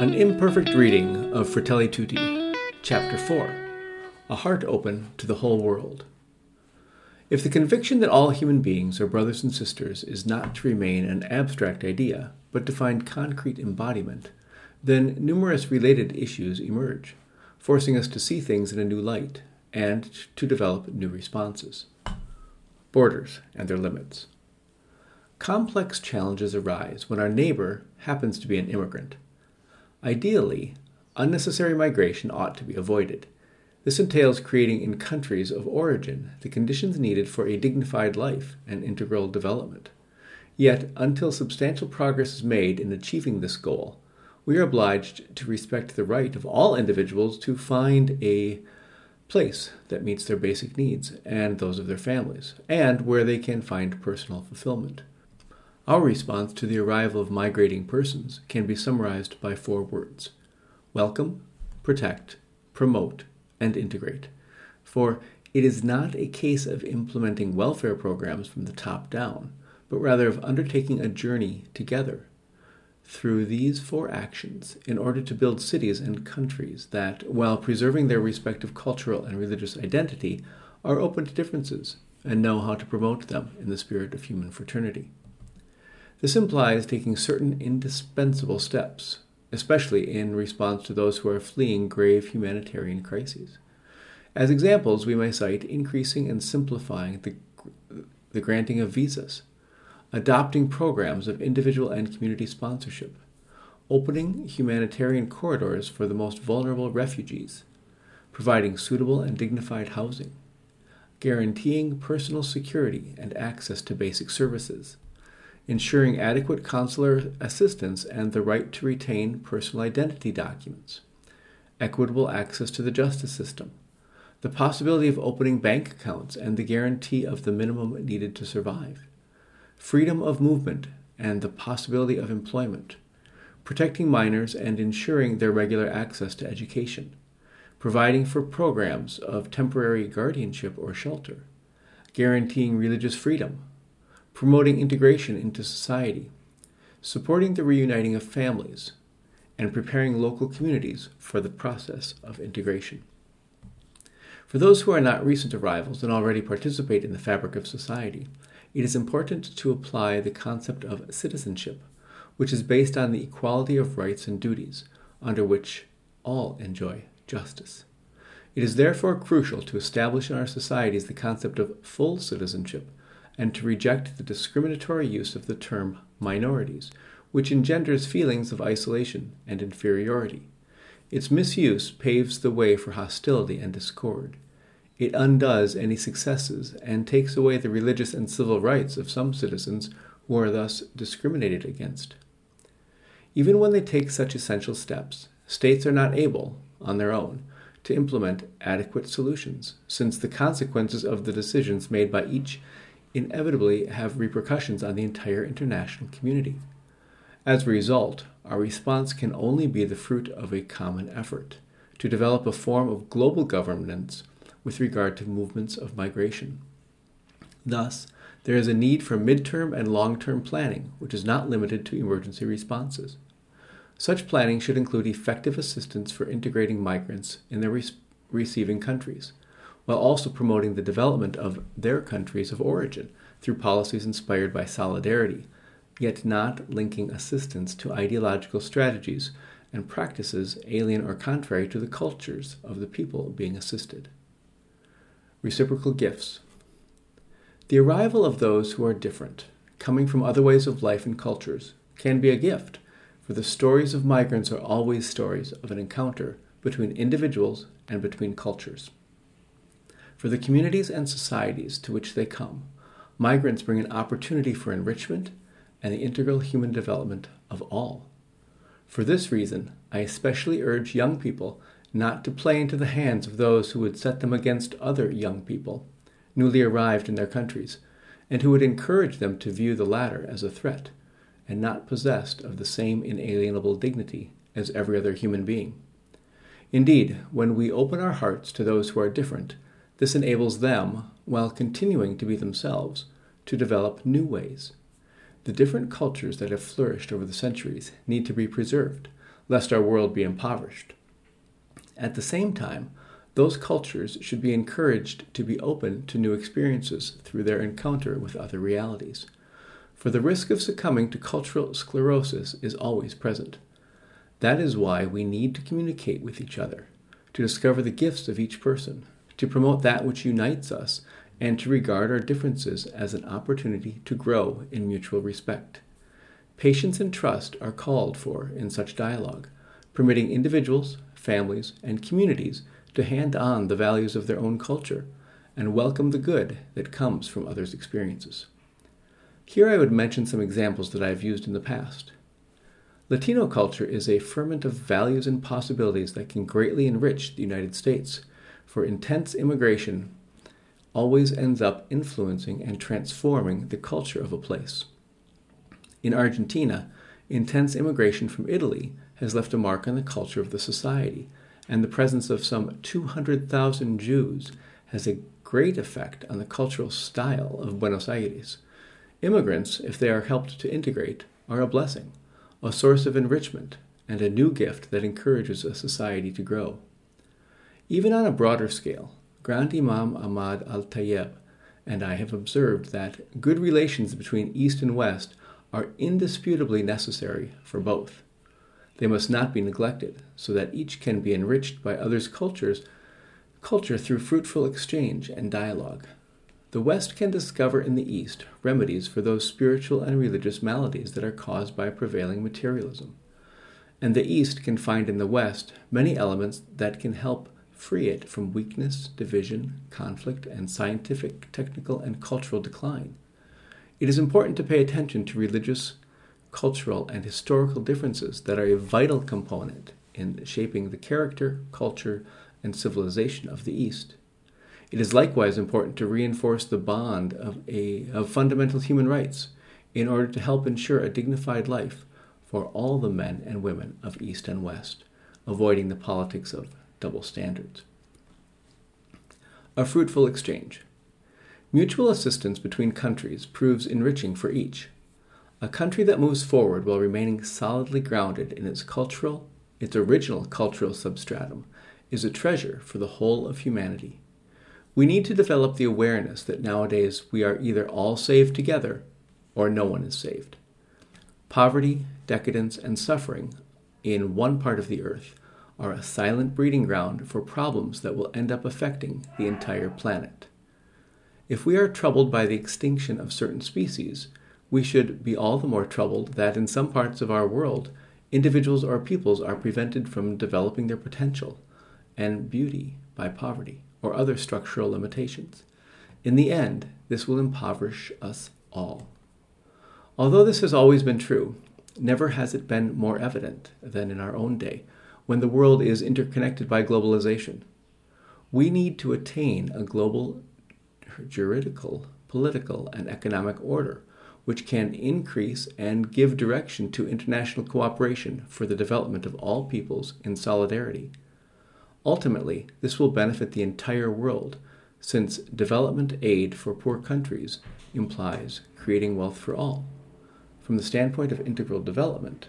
An imperfect reading of Fratelli Tutti, Chapter 4 A Heart Open to the Whole World. If the conviction that all human beings are brothers and sisters is not to remain an abstract idea, but to find concrete embodiment, then numerous related issues emerge, forcing us to see things in a new light and to develop new responses. Borders and their limits. Complex challenges arise when our neighbor happens to be an immigrant Ideally, unnecessary migration ought to be avoided. This entails creating in countries of origin the conditions needed for a dignified life and integral development. Yet, until substantial progress is made in achieving this goal, we are obliged to respect the right of all individuals to find a place that meets their basic needs and those of their families, and where they can find personal fulfillment. Our response to the arrival of migrating persons can be summarized by four words welcome, protect, promote, and integrate. For it is not a case of implementing welfare programs from the top down, but rather of undertaking a journey together through these four actions in order to build cities and countries that, while preserving their respective cultural and religious identity, are open to differences and know how to promote them in the spirit of human fraternity. This implies taking certain indispensable steps, especially in response to those who are fleeing grave humanitarian crises. As examples, we may cite increasing and simplifying the, the granting of visas, adopting programs of individual and community sponsorship, opening humanitarian corridors for the most vulnerable refugees, providing suitable and dignified housing, guaranteeing personal security and access to basic services ensuring adequate consular assistance and the right to retain personal identity documents, equitable access to the justice system, the possibility of opening bank accounts and the guarantee of the minimum needed to survive, freedom of movement and the possibility of employment, protecting minors and ensuring their regular access to education, providing for programs of temporary guardianship or shelter, guaranteeing religious freedom promoting integration into society, supporting the reuniting of families, and preparing local communities for the process of integration. For those who are not recent arrivals and already participate in the fabric of society, it is important to apply the concept of citizenship, which is based on the equality of rights and duties, under which all enjoy justice. It is therefore crucial to establish in our societies the concept of full citizenship and to reject the discriminatory use of the term minorities, which engenders feelings of isolation and inferiority. Its misuse paves the way for hostility and discord. It undoes any successes and takes away the religious and civil rights of some citizens who are thus discriminated against. Even when they take such essential steps, states are not able, on their own, to implement adequate solutions, since the consequences of the decisions made by each inevitably have repercussions on the entire international community. As a result, our response can only be the fruit of a common effort to develop a form of global governance with regard to movements of migration. Thus, there is a need for midterm and long term planning, which is not limited to emergency responses. Such planning should include effective assistance for integrating migrants in their re- receiving countries, while also promoting the development of their countries of origin through policies inspired by solidarity, yet not linking assistance to ideological strategies and practices alien or contrary to the cultures of the people being assisted. Reciprocal gifts. The arrival of those who are different, coming from other ways of life and cultures, can be a gift, for the stories of migrants are always stories of an encounter between individuals and between cultures. For the communities and societies to which they come, migrants bring an opportunity for enrichment and the integral human development of all. For this reason, I especially urge young people not to play into the hands of those who would set them against other young people, newly arrived in their countries, and who would encourage them to view the latter as a threat, and not possessed of the same inalienable dignity as every other human being. Indeed, when we open our hearts to those who are different, this enables them, while continuing to be themselves, to develop new ways. The different cultures that have flourished over the centuries need to be preserved, lest our world be impoverished. At the same time, those cultures should be encouraged to be open to new experiences through their encounter with other realities. For the risk of succumbing to cultural sclerosis is always present. That is why we need to communicate with each other, to discover the gifts of each person, to promote that which unites us, and to regard our differences as an opportunity to grow in mutual respect. Patience and trust are called for in such dialogue, permitting individuals, families, and communities to hand on the values of their own culture and welcome the good that comes from others' experiences. Here I would mention some examples that I have used in the past. Latino culture is a ferment of values and possibilities that can greatly enrich the United States, for intense immigration always ends up influencing and transforming the culture of a place. In Argentina, intense immigration from Italy has left a mark on the culture of the society, and the presence of some 200,000 Jews has a great effect on the cultural style of Buenos Aires. Immigrants, if they are helped to integrate, are a blessing a source of enrichment, and a new gift that encourages a society to grow. Even on a broader scale, Grand Imam Ahmad al Tayyib and I have observed that good relations between East and West are indisputably necessary for both. They must not be neglected, so that each can be enriched by others' cultures, culture through fruitful exchange and dialogue. The West can discover in the East remedies for those spiritual and religious maladies that are caused by prevailing materialism. And the East can find in the West many elements that can help free it from weakness, division, conflict, and scientific, technical, and cultural decline. It is important to pay attention to religious, cultural, and historical differences that are a vital component in shaping the character, culture, and civilization of the East. It is likewise important to reinforce the bond of, a, of fundamental human rights in order to help ensure a dignified life for all the men and women of East and West, avoiding the politics of double standards. A fruitful exchange. Mutual assistance between countries proves enriching for each. A country that moves forward while remaining solidly grounded in its cultural, its original cultural substratum, is a treasure for the whole of humanity. We need to develop the awareness that nowadays we are either all saved together or no one is saved. Poverty, decadence, and suffering in one part of the earth are a silent breeding ground for problems that will end up affecting the entire planet. If we are troubled by the extinction of certain species, we should be all the more troubled that in some parts of our world, individuals or peoples are prevented from developing their potential and beauty by poverty or other structural limitations. In the end, this will impoverish us all. Although this has always been true, never has it been more evident than in our own day, when the world is interconnected by globalization. We need to attain a global juridical, political, and economic order which can increase and give direction to international cooperation for the development of all peoples in solidarity Ultimately, this will benefit the entire world, since development aid for poor countries implies creating wealth for all. From the standpoint of integral development,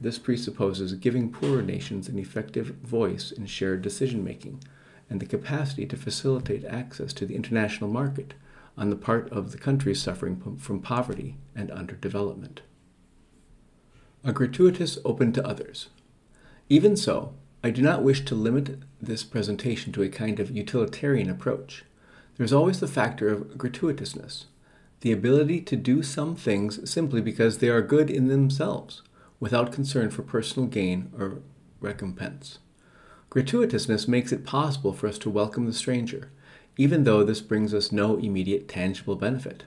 this presupposes giving poorer nations an effective voice in shared decision making and the capacity to facilitate access to the international market on the part of the countries suffering from poverty and underdevelopment. A gratuitous open to others. Even so, I do not wish to limit this presentation to a kind of utilitarian approach. There is always the factor of gratuitousness, the ability to do some things simply because they are good in themselves, without concern for personal gain or recompense. Gratuitousness makes it possible for us to welcome the stranger, even though this brings us no immediate tangible benefit.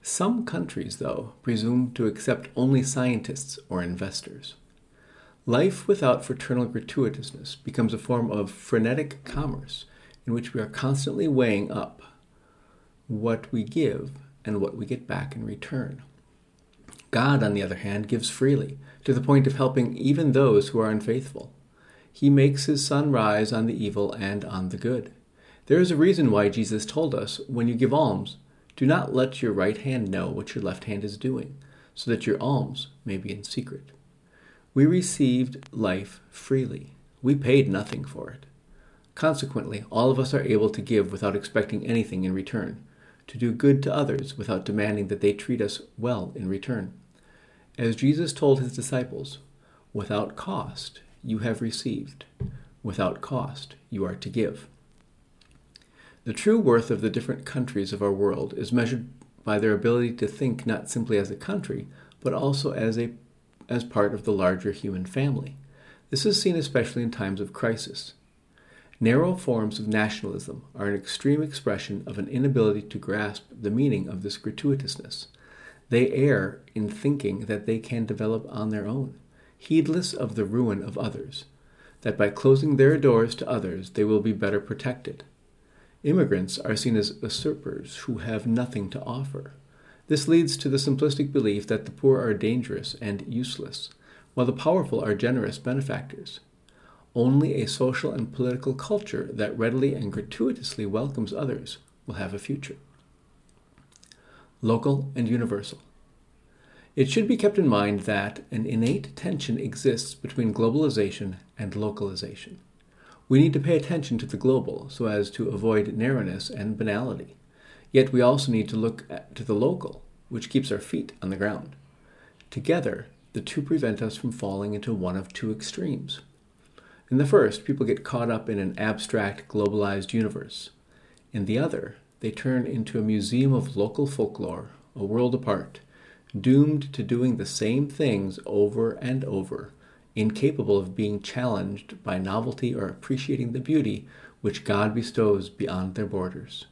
Some countries, though, presume to accept only scientists or investors. Life without fraternal gratuitousness becomes a form of frenetic commerce in which we are constantly weighing up what we give and what we get back in return. God, on the other hand, gives freely, to the point of helping even those who are unfaithful. He makes his sun rise on the evil and on the good. There is a reason why Jesus told us when you give alms, do not let your right hand know what your left hand is doing, so that your alms may be in secret. We received life freely. We paid nothing for it. Consequently, all of us are able to give without expecting anything in return, to do good to others without demanding that they treat us well in return. As Jesus told his disciples, without cost you have received, without cost you are to give. The true worth of the different countries of our world is measured by their ability to think not simply as a country, but also as, a, as part of the larger human family. This is seen especially in times of crisis. Narrow forms of nationalism are an extreme expression of an inability to grasp the meaning of this gratuitousness. They err in thinking that they can develop on their own, heedless of the ruin of others, that by closing their doors to others they will be better protected. Immigrants are seen as usurpers who have nothing to offer. This leads to the simplistic belief that the poor are dangerous and useless, while the powerful are generous benefactors. Only a social and political culture that readily and gratuitously welcomes others will have a future. Local and universal. It should be kept in mind that an innate tension exists between globalization and localization. We need to pay attention to the global so as to avoid narrowness and banality. Yet we also need to look to the local, which keeps our feet on the ground. Together, the two prevent us from falling into one of two extremes. In the first, people get caught up in an abstract, globalized universe. In the other, they turn into a museum of local folklore, a world apart, doomed to doing the same things over and over, incapable of being challenged by novelty or appreciating the beauty which God bestows beyond their borders.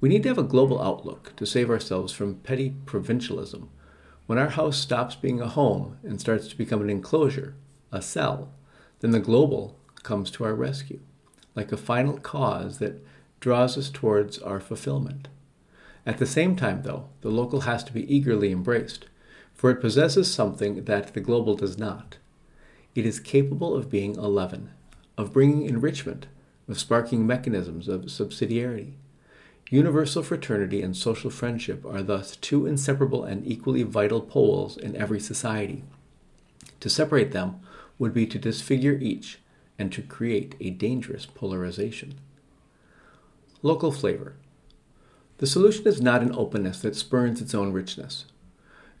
We need to have a global outlook to save ourselves from petty provincialism. When our house stops being a home and starts to become an enclosure, a cell, then the global comes to our rescue, like a final cause that draws us towards our fulfillment. At the same time, though, the local has to be eagerly embraced, for it possesses something that the global does not. It is capable of being a leaven, of bringing enrichment, of sparking mechanisms of subsidiarity. Universal fraternity and social friendship are thus two inseparable and equally vital poles in every society. To separate them would be to disfigure each and to create a dangerous polarization. Local flavor. The solution is not an openness that spurns its own richness.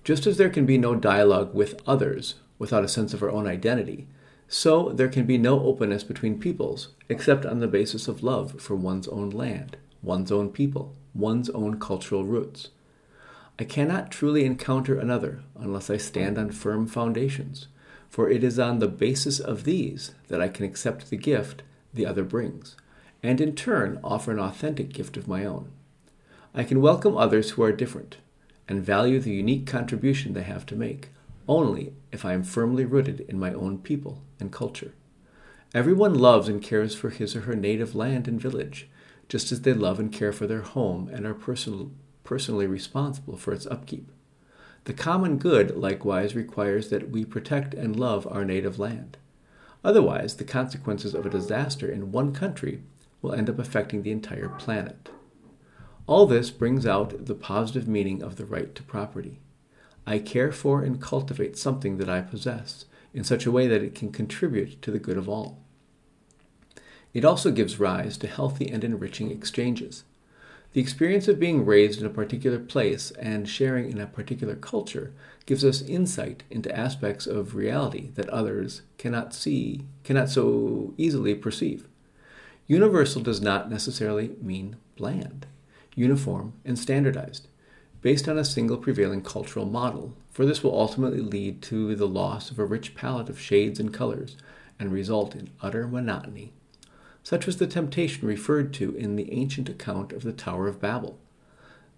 Just as there can be no dialogue with others without a sense of our own identity, so there can be no openness between peoples except on the basis of love for one's own land, one's own people, one's own cultural roots. I cannot truly encounter another unless I stand on firm foundations, for it is on the basis of these that I can accept the gift the other brings, and in turn offer an authentic gift of my own. I can welcome others who are different, and value the unique contribution they have to make, only if I am firmly rooted in my own people and culture. Everyone loves and cares for his or her native land and village, just as they love and care for their home and are personal, personally responsible for its upkeep. The common good likewise requires that we protect and love our native land. Otherwise, the consequences of a disaster in one country will end up affecting the entire planet. All this brings out the positive meaning of the right to property. I care for and cultivate something that I possess in such a way that it can contribute to the good of all. It also gives rise to healthy and enriching exchanges. The experience of being raised in a particular place and sharing in a particular culture gives us insight into aspects of reality that others cannot see, cannot so easily perceive. Universal does not necessarily mean bland, uniform, and standardized, based on a single prevailing cultural model, for this will ultimately lead to the loss of a rich palette of shades and colors and result in utter monotony. Such was the temptation referred to in the ancient account of the Tower of Babel.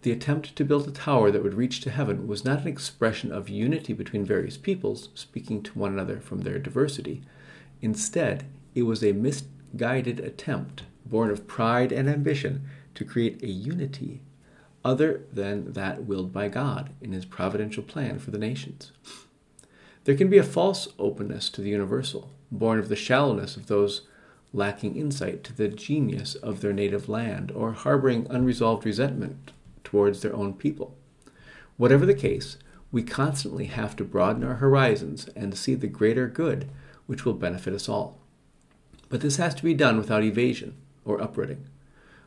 The attempt to build a tower that would reach to heaven was not an expression of unity between various peoples speaking to one another from their diversity. Instead, it was a misguided attempt, born of pride and ambition, to create a unity other than that willed by God in his providential plan for the nations. There can be a false openness to the universal, born of the shallowness of those lacking insight to the genius of their native land, or harboring unresolved resentment towards their own people. Whatever the case, we constantly have to broaden our horizons and see the greater good which will benefit us all. But this has to be done without evasion or uprooting.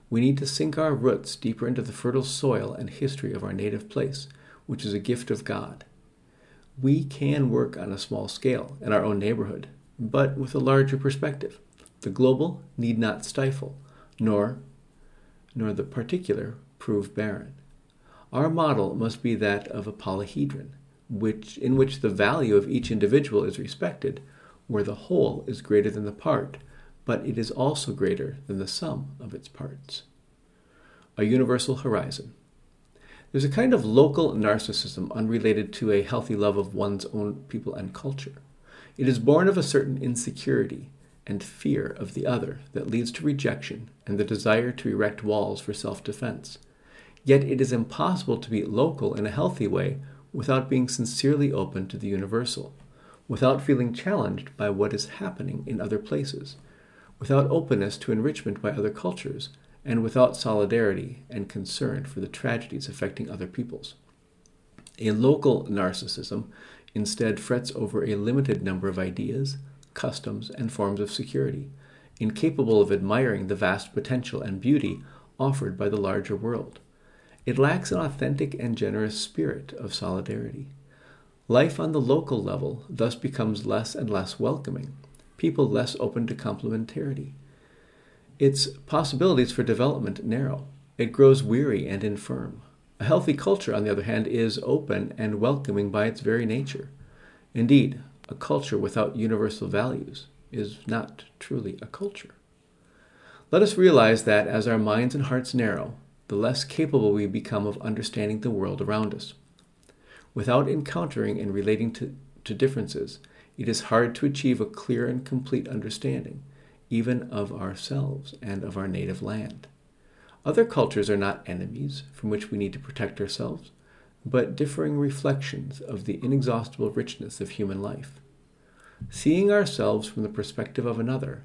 We need to sink our roots deeper into the fertile soil and history of our native place, which is a gift of God. We can work on a small scale in our own neighborhood, but with a larger perspective. The global need not stifle, nor, nor the particular prove barren. Our model must be that of a polyhedron, which, in which the value of each individual is respected, where the whole is greater than the part, but it is also greater than the sum of its parts. A universal horizon. There's a kind of local narcissism unrelated to a healthy love of one's own people and culture. It is born of a certain insecurity and fear of the other that leads to rejection and the desire to erect walls for self defense. Yet it is impossible to be local in a healthy way without being sincerely open to the universal, without feeling challenged by what is happening in other places, without openness to enrichment by other cultures, and without solidarity and concern for the tragedies affecting other peoples. A local narcissism instead frets over a limited number of ideas, customs, and forms of security, incapable of admiring the vast potential and beauty offered by the larger world. It lacks an authentic and generous spirit of solidarity. Life on the local level thus becomes less and less welcoming, people less open to complementarity. Its possibilities for development narrow. It grows weary and infirm. A healthy culture, on the other hand, is open and welcoming by its very nature. Indeed, a culture without universal values is not truly a culture. Let us realize that as our minds and hearts narrow, the less capable we become of understanding the world around us. Without encountering and relating to, to differences, it is hard to achieve a clear and complete understanding, even of ourselves and of our native land. Other cultures are not enemies from which we need to protect ourselves, but differing reflections of the inexhaustible richness of human life. Seeing ourselves from the perspective of another,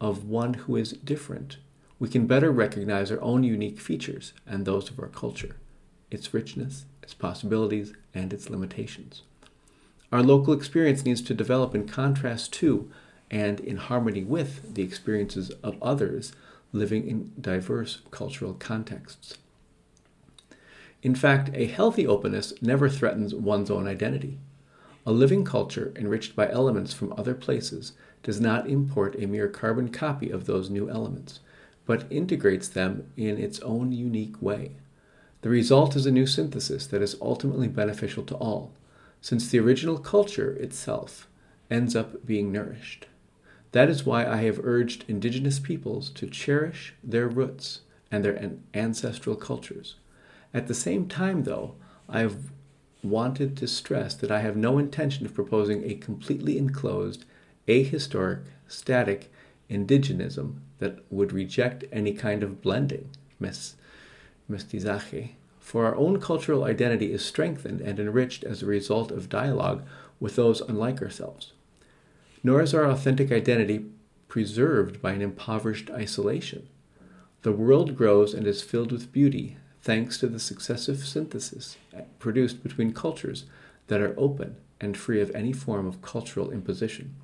of one who is different, we can better recognize our own unique features and those of our culture, its richness, its possibilities, and its limitations. Our local experience needs to develop in contrast to and in harmony with the experiences of others living in diverse cultural contexts. In fact, a healthy openness never threatens one's own identity. A living culture enriched by elements from other places does not import a mere carbon copy of those new elements, but integrates them in its own unique way. The result is a new synthesis that is ultimately beneficial to all, since the original culture itself ends up being nourished. That is why I have urged indigenous peoples to cherish their roots and their ancestral cultures. At the same time, though, I have wanted to stress that I have no intention of proposing a completely enclosed, ahistoric, static indigenism that would reject any kind of blending, mestizaje, for our own cultural identity is strengthened and enriched as a result of dialogue with those unlike ourselves. Nor is our authentic identity preserved by an impoverished isolation. The world grows and is filled with beauty thanks to the successive synthesis produced between cultures that are open and free of any form of cultural imposition.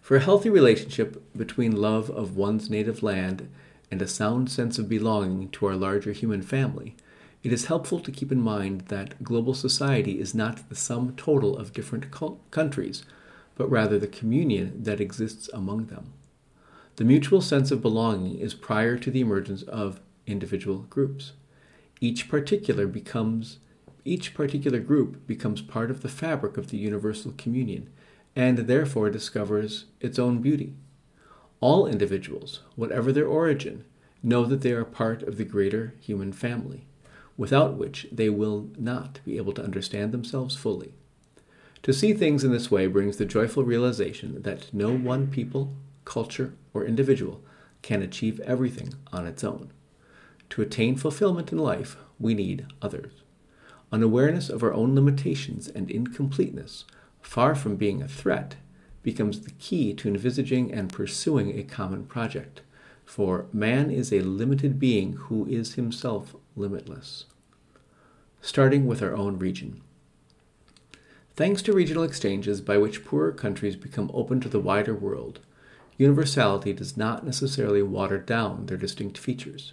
For a healthy relationship between love of one's native land and a sound sense of belonging to our larger human family, it is helpful to keep in mind that global society is not the sum total of different countries, but rather the communion that exists among them. The mutual sense of belonging is prior to the emergence of individual groups. Each particular becomes each particular group becomes part of the fabric of the universal communion and therefore discovers its own beauty. All individuals, whatever their origin, know that they are part of the greater human family without which they will not be able to understand themselves fully. To see things in this way brings the joyful realization that no one people, culture, or individual can achieve everything on its own. To attain fulfillment in life, we need others. An awareness of our own limitations and incompleteness, far from being a threat, becomes the key to envisaging and pursuing a common project. For man is a limited being who is himself limitless. Starting with our own region. Thanks to regional exchanges by which poorer countries become open to the wider world, universality does not necessarily water down their distinct features.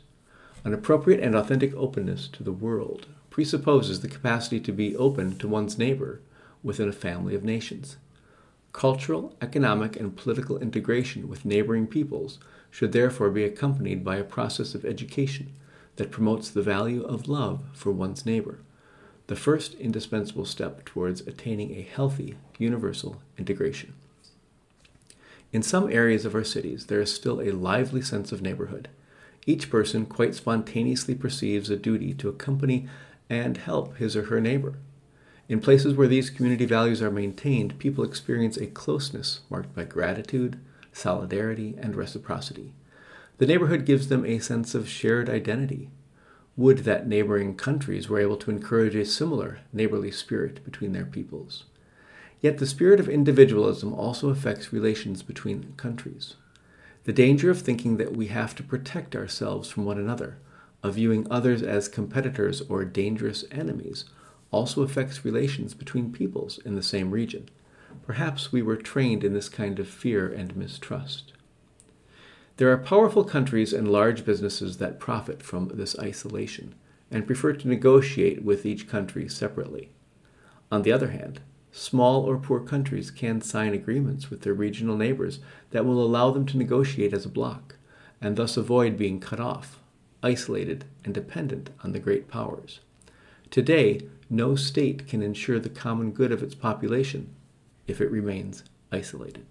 An appropriate and authentic openness to the world presupposes the capacity to be open to one's neighbor within a family of nations. Cultural, economic, and political integration with neighboring peoples should therefore be accompanied by a process of education that promotes the value of love for one's neighbor the first indispensable step towards attaining a healthy, universal integration. In some areas of our cities, there is still a lively sense of neighborhood. Each person quite spontaneously perceives a duty to accompany and help his or her neighbor. In places where these community values are maintained, people experience a closeness marked by gratitude, solidarity, and reciprocity. The neighborhood gives them a sense of shared identity, would that neighboring countries were able to encourage a similar neighborly spirit between their peoples. Yet the spirit of individualism also affects relations between countries. The danger of thinking that we have to protect ourselves from one another, of viewing others as competitors or dangerous enemies, also affects relations between peoples in the same region. Perhaps we were trained in this kind of fear and mistrust. There are powerful countries and large businesses that profit from this isolation and prefer to negotiate with each country separately. On the other hand, small or poor countries can sign agreements with their regional neighbors that will allow them to negotiate as a bloc and thus avoid being cut off, isolated, and dependent on the great powers. Today, no state can ensure the common good of its population if it remains isolated.